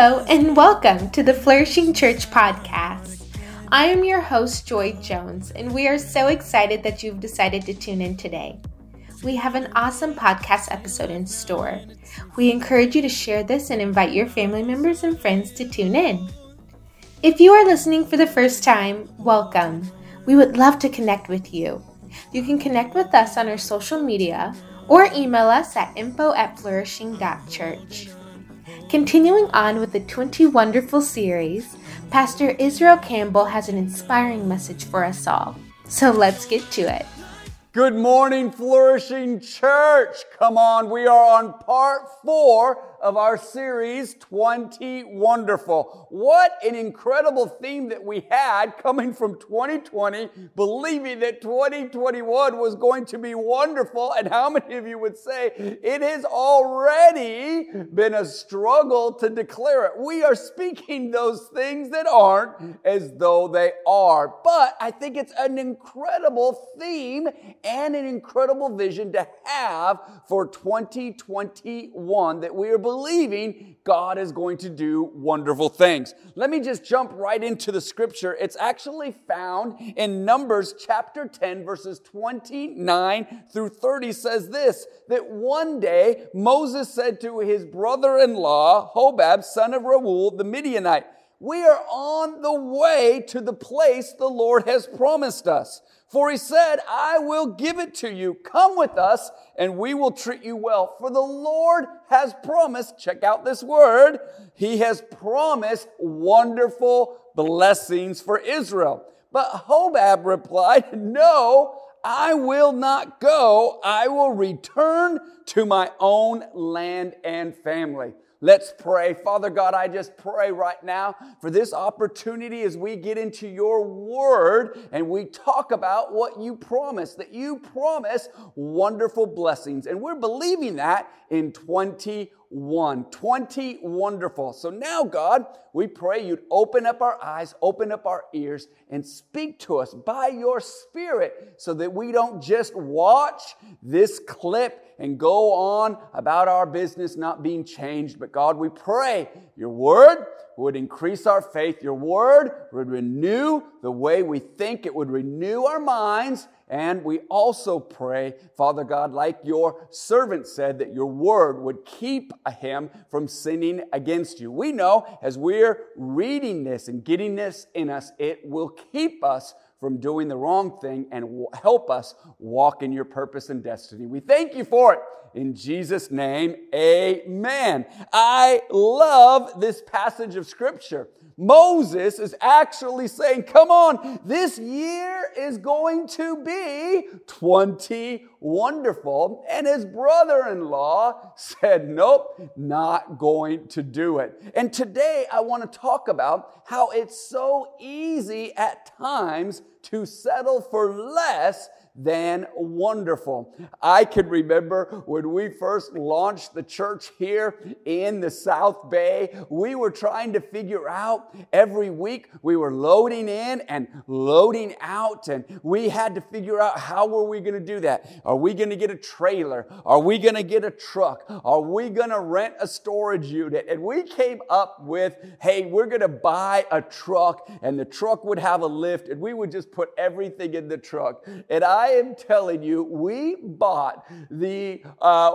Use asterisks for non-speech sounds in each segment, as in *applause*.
Hello, and welcome to the Flourishing Church podcast. I am your host, Joy Jones, and we are so excited that you've decided to tune in today. We have an awesome podcast episode in store. We encourage you to share this and invite your family members and friends to tune in. If you are listening for the first time, welcome. We would love to connect with you. You can connect with us on our social media or email us at info at flourishing.church. Continuing on with the 20 Wonderful series, Pastor Israel Campbell has an inspiring message for us all. So let's get to it. Good morning, Flourishing Church. Come on, we are on part four of our series 20 Wonderful. What an incredible theme that we had coming from 2020, believing that 2021 was going to be wonderful. And how many of you would say it has already been a struggle to declare it? We are speaking those things that aren't as though they are. But I think it's an incredible theme and an incredible vision to have for 2021 that we are believing God is going to do wonderful things. Let me just jump right into the scripture. It's actually found in Numbers chapter 10, verses 29 through 30 says this that one day Moses said to his brother in law, Hobab, son of Reuel, the Midianite, we are on the way to the place the Lord has promised us. For he said, I will give it to you. Come with us and we will treat you well. For the Lord has promised, check out this word, he has promised wonderful blessings for Israel. But Hobab replied, No, I will not go. I will return to my own land and family. Let's pray. Father God, I just pray right now for this opportunity as we get into your word and we talk about what you promise, that you promise wonderful blessings. And we're believing that in 21. 20 wonderful. So now, God, we pray you'd open up our eyes, open up our ears, and speak to us by your spirit so that we don't just watch this clip and go on about our business not being changed. But God, we pray your word would increase our faith. Your word would renew the way we think. It would renew our minds. And we also pray, Father God, like your servant said, that your word would keep him from sinning against you. We know as we're reading this and getting this in us, it will keep us from doing the wrong thing and help us walk in your purpose and destiny. We thank you for it. In Jesus' name, amen. I love this passage of scripture. Moses is actually saying, come on, this year is going to be 20 wonderful. And his brother in law said, nope, not going to do it. And today I want to talk about how it's so easy at times to settle for less than wonderful. I can remember when we first launched the church here in the South Bay, we were trying to figure out every week we were loading in and loading out and we had to figure out how were we going to do that? Are we going to get a trailer? Are we going to get a truck? Are we going to rent a storage unit? And we came up with, hey, we're going to buy a truck and the truck would have a lift and we would just put everything in the truck. And I I am telling you, we bought the, uh,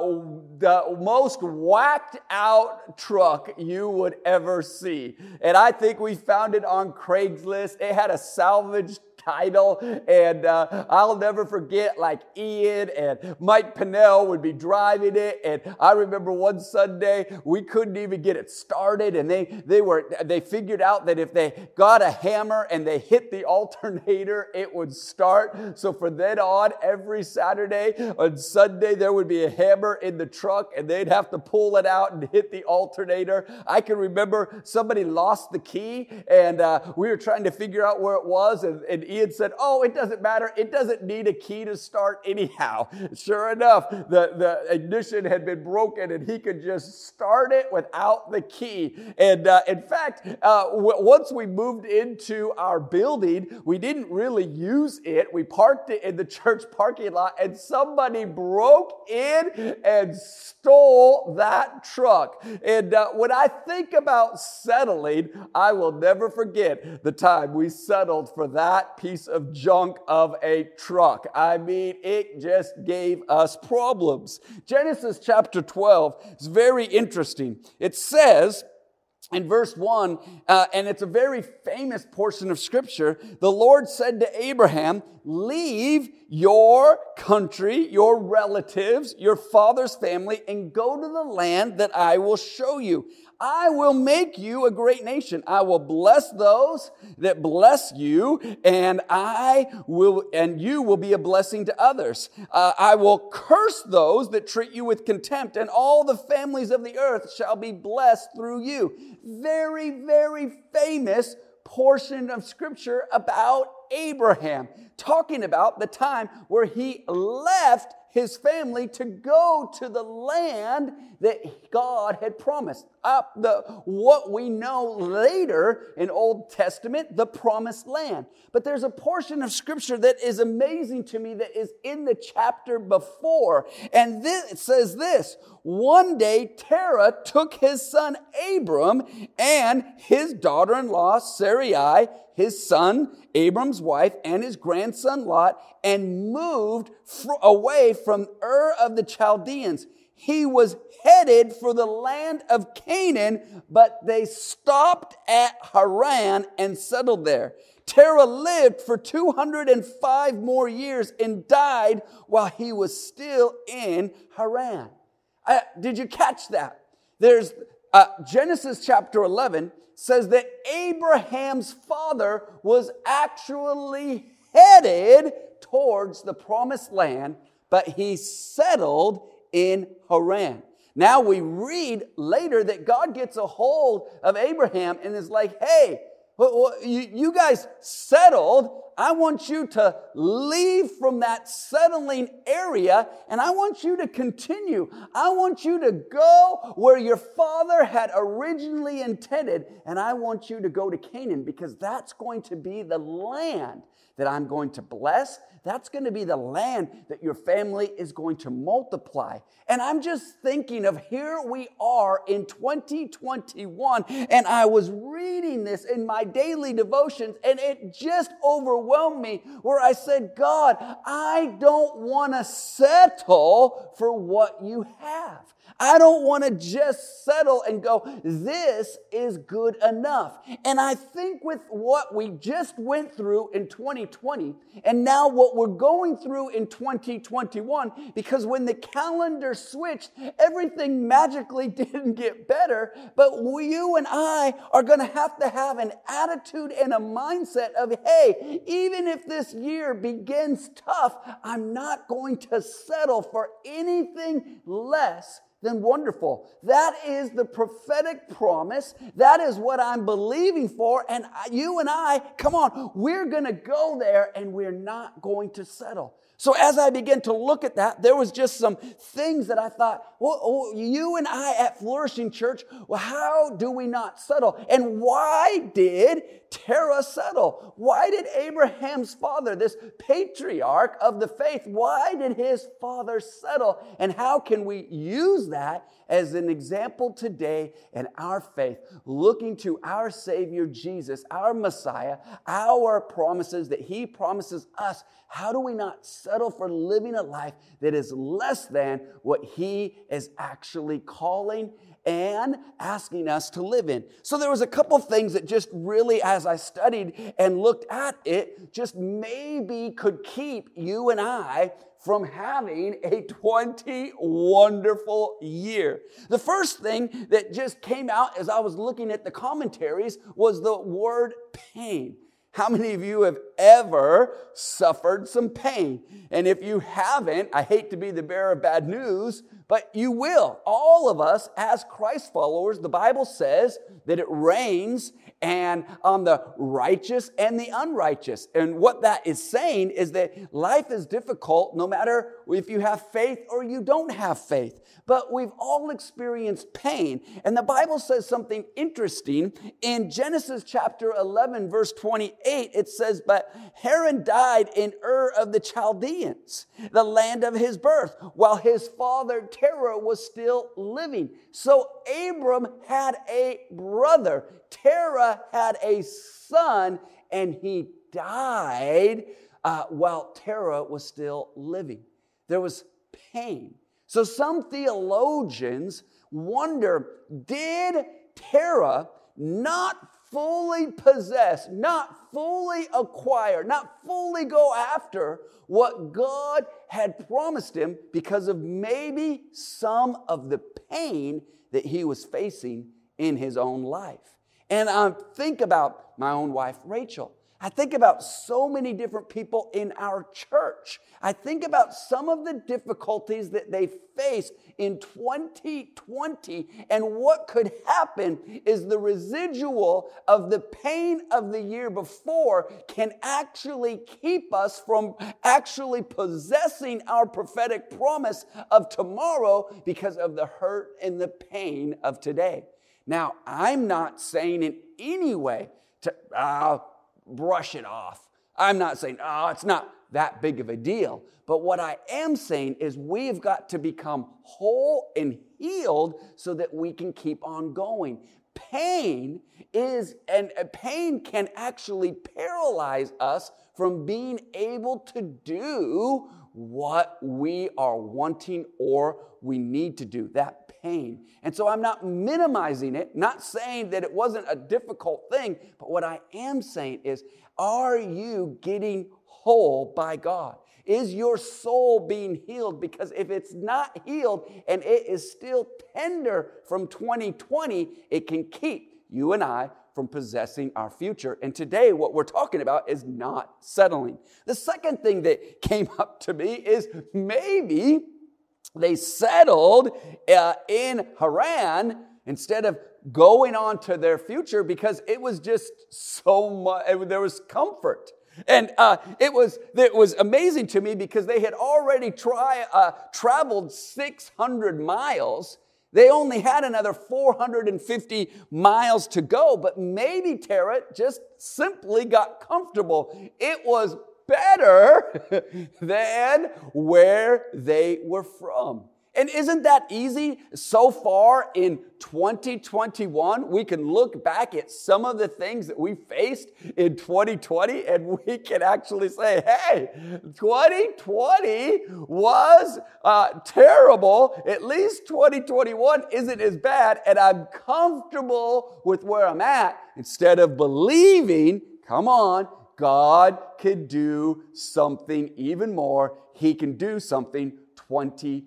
the most whacked out truck you would ever see. And I think we found it on Craigslist. It had a salvage title. And uh, I'll never forget, like Ian and Mike Pinnell would be driving it. And I remember one Sunday we couldn't even get it started. And they, they were, they figured out that if they got a hammer and they hit the *laughs* alternator, it would start. So from then on, every Saturday and Sunday, there would be a hammer in the truck and they'd have to pull it out and hit the alternator. I can remember somebody lost the key and uh, we were trying to figure out where it was. And, and Ian said, Oh, it doesn't matter. It doesn't need a key to start anyhow. *laughs* Sure enough, the, the ignition had been broken and he could just start it without the key. And uh, in fact, uh, w- once we moved into our building, we didn't really use it. We parked it in the *laughs* church parking lot and somebody broke in and stole that truck. And uh, when I think about settling, I will never forget the time we settled for that piece of junk of a truck. I mean, it just gave us problems. Genesis chapter 12 is very interesting. It says, in verse 1, uh, and it's a very famous portion of scripture, the Lord said to Abraham, Leave your country, your relatives, your father's family, and go to the land that I will show you. I will make you a great nation. I will bless those that bless you, and I will, and you will be a blessing to others. Uh, I will curse those that treat you with contempt, and all the families of the earth shall be blessed through you. Very, very famous portion of scripture about Abraham, talking about the time where he left his family to go to the land that God had promised. Up the what we know later in Old Testament, the promised land. But there's a portion of scripture that is amazing to me that is in the chapter before. And this it says this one day Terah took his son Abram and his daughter-in-law Sarai his son, Abram's wife, and his grandson Lot, and moved fr- away from Ur of the Chaldeans. He was headed for the land of Canaan, but they stopped at Haran and settled there. Terah lived for 205 more years and died while he was still in Haran. Uh, did you catch that? There's uh, Genesis chapter 11 says that Abraham's father was actually headed towards the promised land, but he settled in Haran. Now we read later that God gets a hold of Abraham and is like, hey, you guys settled. I want you to leave from that settling area and I want you to continue. I want you to go where your father had originally intended and I want you to go to Canaan because that's going to be the land that I'm going to bless. That's going to be the land that your family is going to multiply. And I'm just thinking of here we are in 2021, and I was reading this in my daily devotions, and it just overwhelmed me where I said, God, I don't want to settle for what you have. I don't want to just settle and go, this is good enough. And I think with what we just went through in 2020 and now what we're going through in 2021, because when the calendar switched, everything magically *laughs* didn't get better. But you and I are going to have to have an attitude and a mindset of, hey, even if this year begins tough, I'm not going to settle for anything less then wonderful. That is the prophetic promise. That is what I'm believing for. And you and I, come on, we're going to go there and we're not going to settle. So as I began to look at that, there was just some things that I thought, well, oh, you and I at Flourishing Church, well, how do we not settle? And why did Terah settle? Why did Abraham's father, this patriarch of the faith, why did his father settle? And how can we use that as an example today in our faith, looking to our Savior Jesus, our Messiah, our promises that he promises us? How do we not settle for living a life that is less than what he is actually calling and asking us to live in. So there was a couple things that just really, as I studied and looked at it, just maybe could keep you and I from having a 20 wonderful year. The first thing that just came out as I was looking at the commentaries was the word pain. How many of you have ever suffered some pain? And if you haven't, I hate to be the bearer of bad news, but you will. All of us, as Christ followers, the Bible says that it rains and on the righteous and the unrighteous. And what that is saying is that life is difficult no matter if you have faith or you don't have faith. But we've all experienced pain. And the Bible says something interesting. In Genesis chapter 11, verse 28, it says, But Haran died in Ur of the Chaldeans, the land of his birth, while his father Terah was still living. So Abram had a brother. Terah had a son, and he died uh, while Terah was still living. There was pain. So some theologians wonder did Terah not fully possess, not fully acquire, not fully go after what God had promised him because of maybe some of the pain that he was facing in his own life. And I think about my own wife, Rachel. I think about so many different people in our church. I think about some of the difficulties that they face in 2020. And what could happen is the residual of the pain of the year before can actually keep us from actually possessing our prophetic promise of tomorrow because of the hurt and the pain of today. Now, I'm not saying in any way to, uh, brush it off. I'm not saying, oh, it's not that big of a deal. But what I am saying is we've got to become whole and healed so that we can keep on going. Pain is, and uh, pain can actually paralyze us from being able to do what we are wanting or we need to do. That pain. And so I'm not minimizing it, not saying that it wasn't a difficult thing, but what I am saying is, are you getting whole by God? Is your soul being healed? Because if it's not healed and it is still tender from 2020, it can keep you and I from possessing our future. And today, what we're talking about is not settling. The second thing that *laughs* came up to me is maybe they settled uh, in Haran instead of going on to their future because it was just so much, there was comfort. And uh, it was it was amazing to me because they had already try, uh, traveled 600 miles. They only had another 450 miles to go, but maybe Terah just simply got comfortable. It was better *laughs* than where they were from. And isn't that easy? So far in 2021, we can look back at some of the things that we faced in 2020 and *laughs* we can actually say, hey, 2020 was uh, terrible. At least 2021 isn't as bad, and I'm comfortable with where I'm at instead of believing, come on, God could do something even more. He can do something 2020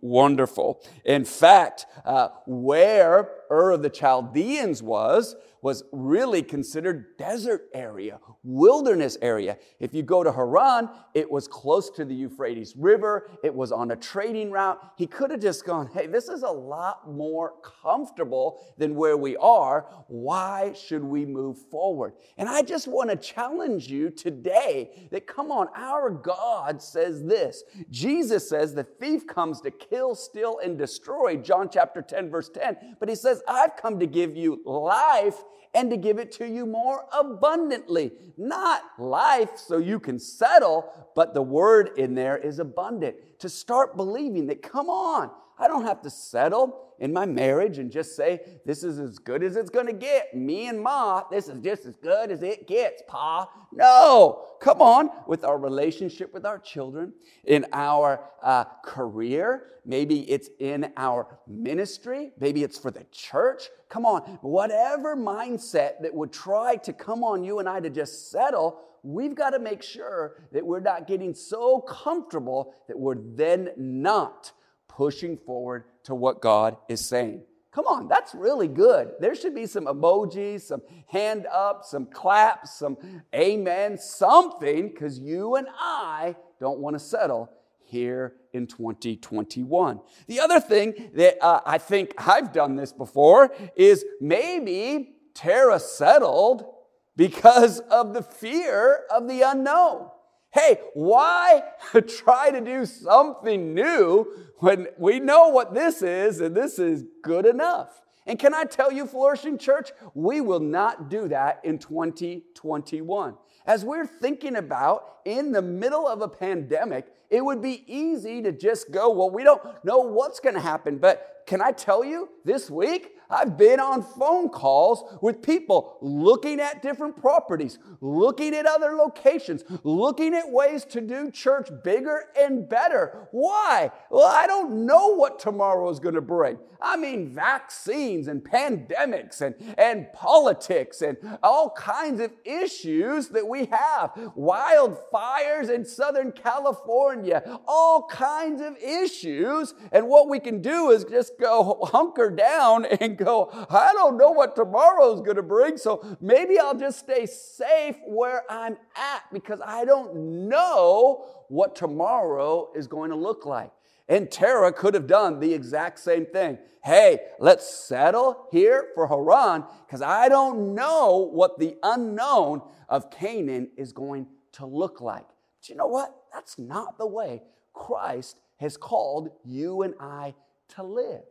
wonderful. In fact, uh, where Ur of the Chaldeans was, was really considered desert area, wilderness area. If you go to Haran, it was close to the Euphrates River. It was on a trading route. He could have just gone, hey, this is a lot more comfortable than where we are. Why should we move forward? And I just want to challenge you today that come on, our God says this. Jesus says the thief comes to kill, steal, and destroy, John chapter 10, verse 10. But he says, I've come to give you life and to give it to you more abundantly. Not life so you can settle, but the word in there is abundant. To start believing that, come on, I don't have to settle in my marriage and just say, this is as good as it's gonna get. Me and Ma, this is just as good as it gets, Pa. No, come on, with our relationship with our children, in our uh, career, maybe it's in our ministry, maybe it's for the church. Come on, whatever mindset that would try to come on you and I to just settle, we've got to make sure that we're not getting so comfortable that we're then not pushing forward to what God is saying. Come on, that's really good. There should be some emojis, some hand up, some claps, some amen, something, because you and I don't want to settle here in 2021. The other thing that uh, I think I've done this before is maybe Terah settled because of the fear of the unknown. Hey, why *laughs* try to do something new when we know what this is and this is good enough? And can I tell you, Flourishing Church, we will not do that in 2021. As we're thinking about in the middle of a pandemic, it would be easy to just go, well, we don't know what's going to happen. But can I tell you, this week, I've been on phone calls with people looking at different properties, looking at other locations, looking at ways to do church bigger and better. Why? Well, I don't know what tomorrow is going to bring. I mean, vaccines and pandemics and, and politics and all kinds of issues that we have. Wildfires in Southern California, all kinds of issues. And what we can do is just go hunker down *laughs* and go, I don't know what tomorrow is going to bring, so maybe I'll just stay safe where I'm at because I don't know what tomorrow is going to look like. And Terah could have done the exact same thing. Hey, let's settle here for Haran because I don't know what the unknown of Canaan is going to look like. But you know what? That's not the way Christ has called you and I to live.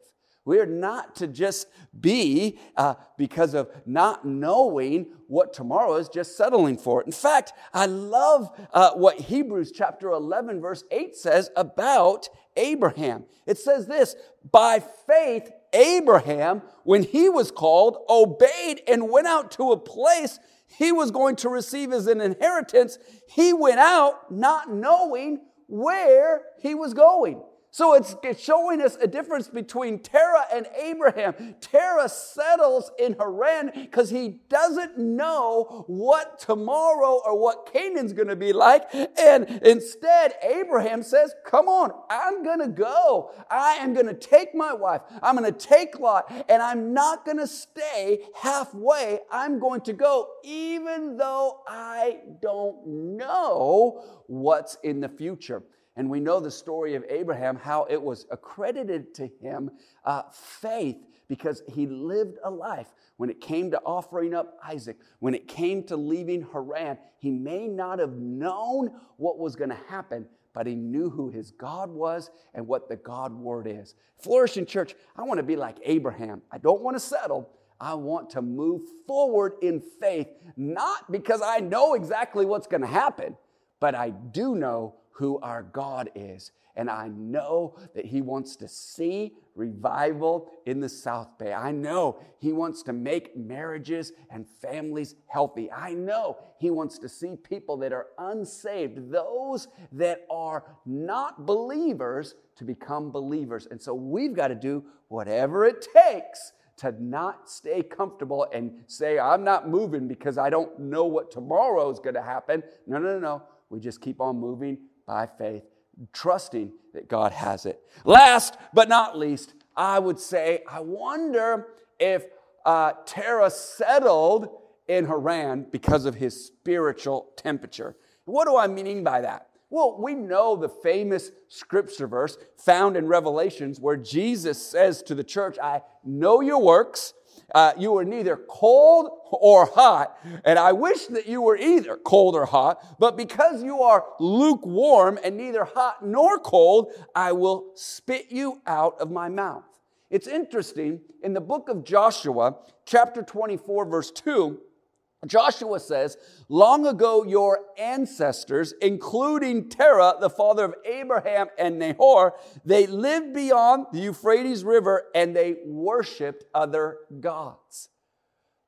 We're not to just be, uh, because of not knowing what tomorrow is, just settling for it. In fact, I love uh, what Hebrews chapter 11, verse 8 says about Abraham. It says this By faith, Abraham, when he was called, obeyed and went out to a place he was going to receive as an inheritance. He went out not knowing where he was going. So it's, showing us a difference between Terah and Abraham. Terah settles in Haran because he doesn't know what tomorrow or what Canaan's going to be like. And instead, Abraham says, Come on, I'm going to go. I am going to take my wife. I'm going to take Lot, and I'm not going to stay halfway. I'm going to go, even though I don't know what's in the future. And we know the story of Abraham, how it was accredited to him uh, faith because he lived a life. When it came to offering up Isaac, when it came to leaving Haran, he may not have known what was going to happen, but he knew who his God was and what the God word is. Flourishing church, I want to be like Abraham. I don't want to settle. I want to move forward in faith, not because I know exactly what's going to happen, but I do know who our God is. And I know that He wants to see revival in the South Bay. I know He wants to make marriages and families healthy. I know He wants to see people that are unsaved, those that are not believers, to become believers. And so we've got to do whatever it takes to not stay comfortable and say, I'm not moving because I don't know what tomorrow is going to happen. No, no, no, no. We just keep on moving by faith, trusting that God has it. Last but not least, I would say, I wonder if uh, Terah settled in Haran because of his spiritual temperature. What do I mean by that? Well, we know the famous scripture verse found in Revelations where Jesus says to the church, I know your works uh, you were neither cold or hot. And I wish that you were either cold or hot, but because you are lukewarm and neither hot nor cold, I will spit you out of my mouth. It's interesting, in the book of Joshua, chapter 24, verse 2, Joshua says, Long ago, your ancestors, including Terah, the father of Abraham and Nahor, they lived beyond the Euphrates River and they worshiped other gods.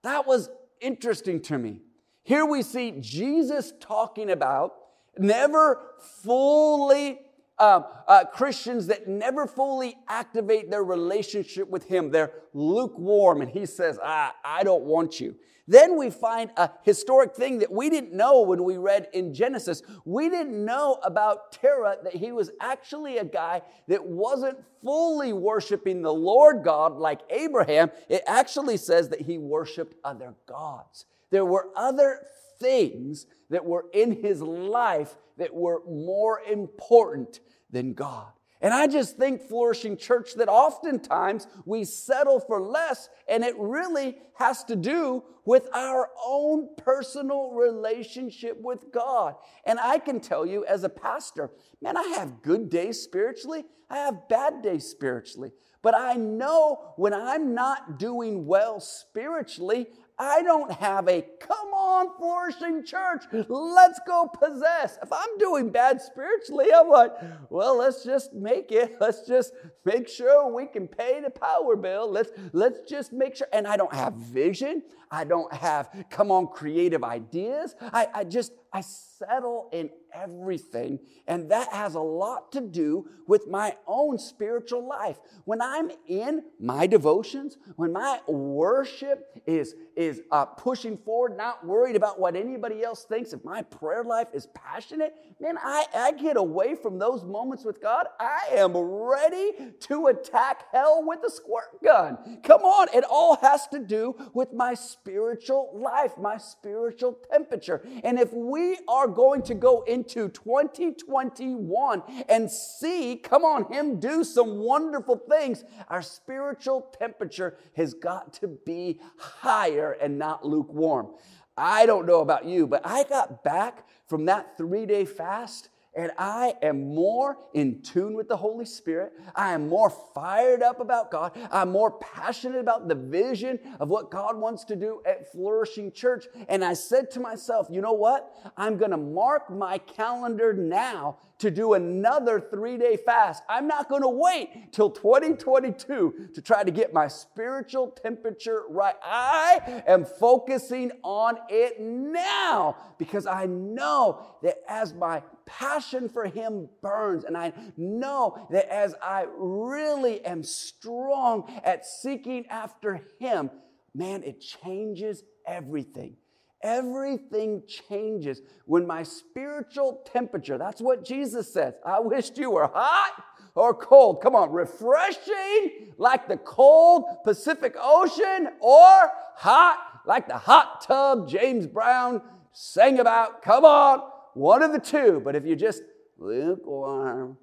That was interesting to me. Here we see Jesus talking about never fully uh, uh, Christians that never fully activate their relationship with Him. They're lukewarm, and He says, ah, I don't want you. Then we find a historic thing that we didn't know when we read in Genesis. We didn't know about Terah that he was actually a guy that wasn't fully worshiping the Lord God like Abraham. It actually says that he worshiped other gods. There were other things that were in his life that were more important than God. And I just think, Flourishing Church, that oftentimes we settle for less, and it really has to do with our own personal relationship with God. And I can tell you, as a pastor, man, I have good days spiritually, I have bad days spiritually. But I know when I'm not doing well spiritually, I don't have a come on, flourishing church, let's go possess. If I'm doing bad spiritually, I'm like, well, let's just make it. Let's just make sure we can pay the power bill. Let's, let's just make sure. And I don't have vision. I don't have, come on, creative ideas. I, I just, I settle in everything. And that has a lot to do with my own spiritual life. When I'm in my devotions, when my worship is, is uh, pushing forward, not worried about what anybody else thinks, if my prayer life is passionate, man, I, I get away from those moments with God. I am ready to attack hell with a squirt gun. Come on, it all has to do with my spiritual life, my spiritual temperature. And if we are going to go into 2021 and see, come on, Him do some wonderful things, our spiritual temperature has got to be higher and not lukewarm. I don't know about you, but I got back from that three day fast and I am more in tune with the Holy Spirit. I am more fired up about God. I'm more passionate about the vision of what God wants to do at Flourishing Church. And I said to myself, you know what? I'm going to mark my calendar now to do another three day fast. I'm not going to wait till 2022 to try to get my spiritual temperature right. I am focusing on it now because I know that as my passion for Him burns, and I know that as I really am strong at seeking after Him, man, it changes everything. Everything changes when my spiritual temperature, that's what Jesus says. I wished you were hot or cold. Come on, refreshing like the cold Pacific Ocean or hot like the hot tub James Brown sang about. Come on, one of the two. But if you just lukewarm,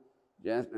just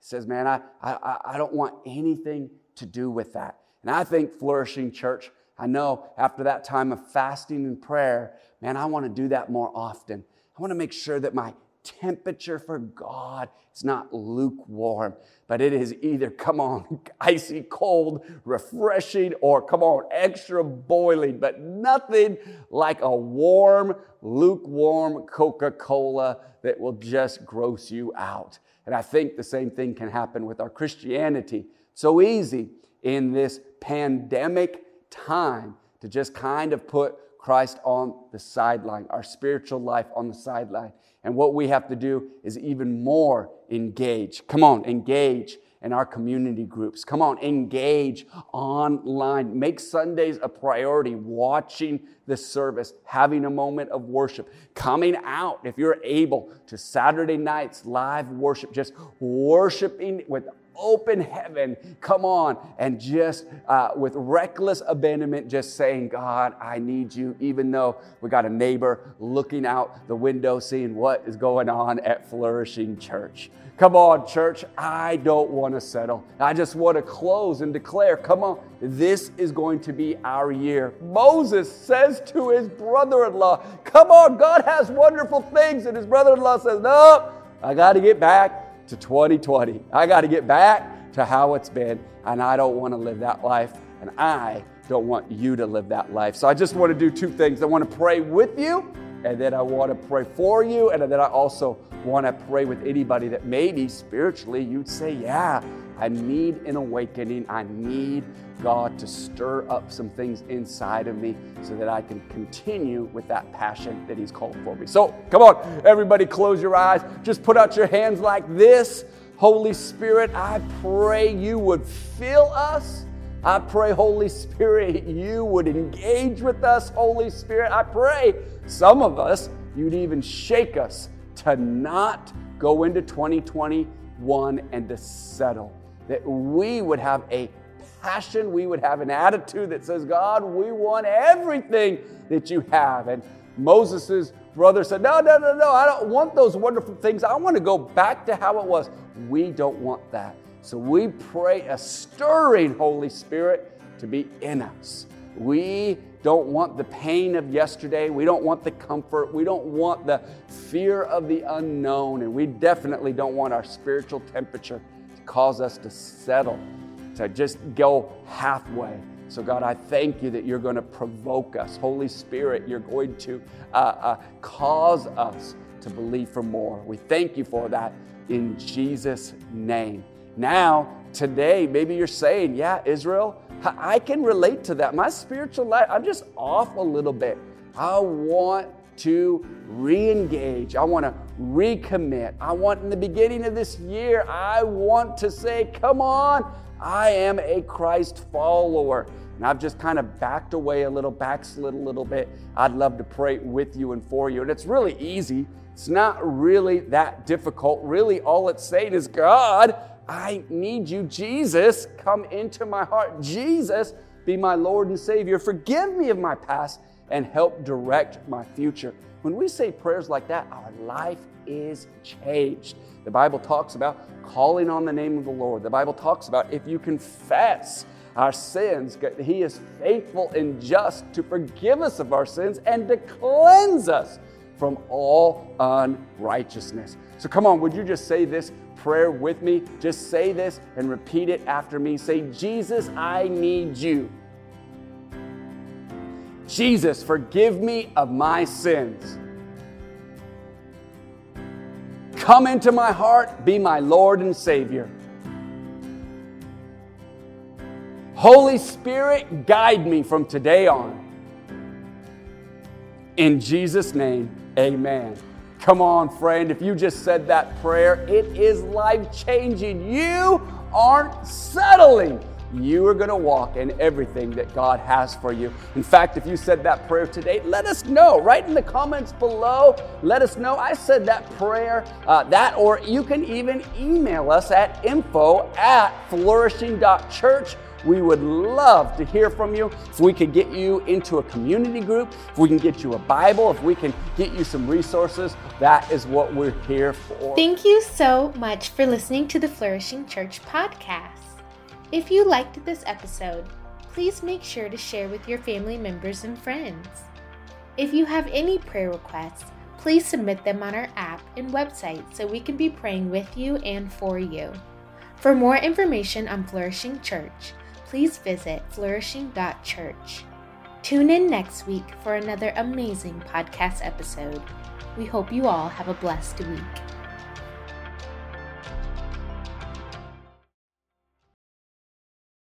says, man, I, I, I don't want anything to do with that. And I think flourishing church, I know after that time of fasting and prayer, man, I want to do that more often. I want to make sure that my temperature for God is not lukewarm, but it is either, *laughs* come on, icy cold, refreshing, or come on, extra boiling, but nothing like a warm, lukewarm Coca Cola that will just gross you out. And I think the same thing can happen with our Christianity. So easy in this pandemic time to just kind of put Christ on the sideline, our spiritual life on the sideline. And what we have to do is even more engage. Come on, engage in our community groups. Come on, engage online. Make Sundays a priority, watching the service, having a moment of worship, coming out, if you're able, to Saturday nights, live worship, just worshiping with open heaven, come on, and just uh, with reckless abandonment, just saying, God, I need you, even though we got a neighbor looking out the window, seeing what is going on at Flourishing Church. Come on, church, I don't want to settle. I just want to close and declare, come on, this is going to be our year. Moses says to his brother in law, Come on, God has wonderful things. And his brother in law says, No, I got to get back to 2020. I got to get back to how it's been, and I don't want to live that life, and I don't want you to live that life. So I just want to do two things. I want to pray with you, and then I want to pray for you, and then I also want to pray with anybody that maybe spiritually you'd say, Yeah, I need an awakening. I need God to stir up some things inside of me so that I can continue with that passion that He's called for me. So, come on, everybody, close your eyes. Just put out your hands like this. Holy Spirit, I pray you would fill us. I pray, Holy Spirit, you would engage with us, Holy Spirit. I pray some of us, you'd even shake us to not go into 2021 and to settle. That we would have a passion, we would have an attitude that says, God, we want everything that you have. And Moses' brother said, No, no, no, no, I don't want those wonderful things. I want to go back to how it was. We don't want that. So we pray a stirring Holy Spirit to be in us. We don't want the pain of yesterday. We don't want the comfort. We don't want the fear of the unknown. And we definitely don't want our spiritual temperature cause us to settle, to just go halfway. So, God, I thank you that you're going to provoke us. Holy Spirit, you're going to uh, uh, cause us to believe for more. We thank you for that in Jesus' name. Now, today, maybe you're saying, Yeah, Israel, I can relate to that. My spiritual life, I'm just off a little bit. I want to re engage. I want to recommit. I want in the beginning of this year, I want to say, Come on, I am a Christ follower. And I've just kind of backed away a little, backslid a little bit. I'd love to pray with you and for you. And it's really easy. It's not really that difficult. Really, all it's saying is, God, I need you. Jesus, come into my heart. Jesus, be my Lord and Savior. Forgive me of my past and help direct my future. When we say prayers like that, our life is changed. The Bible talks about calling on the name of the Lord. The Bible talks about if you confess our sins, He is faithful and just to forgive us of our sins and to cleanse us from all unrighteousness. So come on, would you just say this prayer with me? Just say this and repeat it after me. Say, Jesus, I need you. Jesus, forgive me of my sins. Come into my heart, be my Lord and Savior. Holy Spirit, guide me from today on. In Jesus' name, amen. Come on, friend, if you just said that prayer, it is life changing. You aren't settling. You are going to walk in everything that God has for you. In fact, if you said that prayer today, let us know. Right in the comments below, let us know I said that prayer, uh, that, or you can even email us at info at flourishing.church. We would love to hear from you. If we could get you into a community group, if we can get you a Bible, if we can get you some resources, that is what we're here for. Thank you so much for listening to the Flourishing Church podcast. If you liked this episode, please make sure to share with your family members and friends. If you have any prayer requests, please submit them on our app and website so we can be praying with you and for you. For more information on Flourishing Church, please visit flourishing.church. Tune in next week for another amazing podcast episode. We hope you all have a blessed week.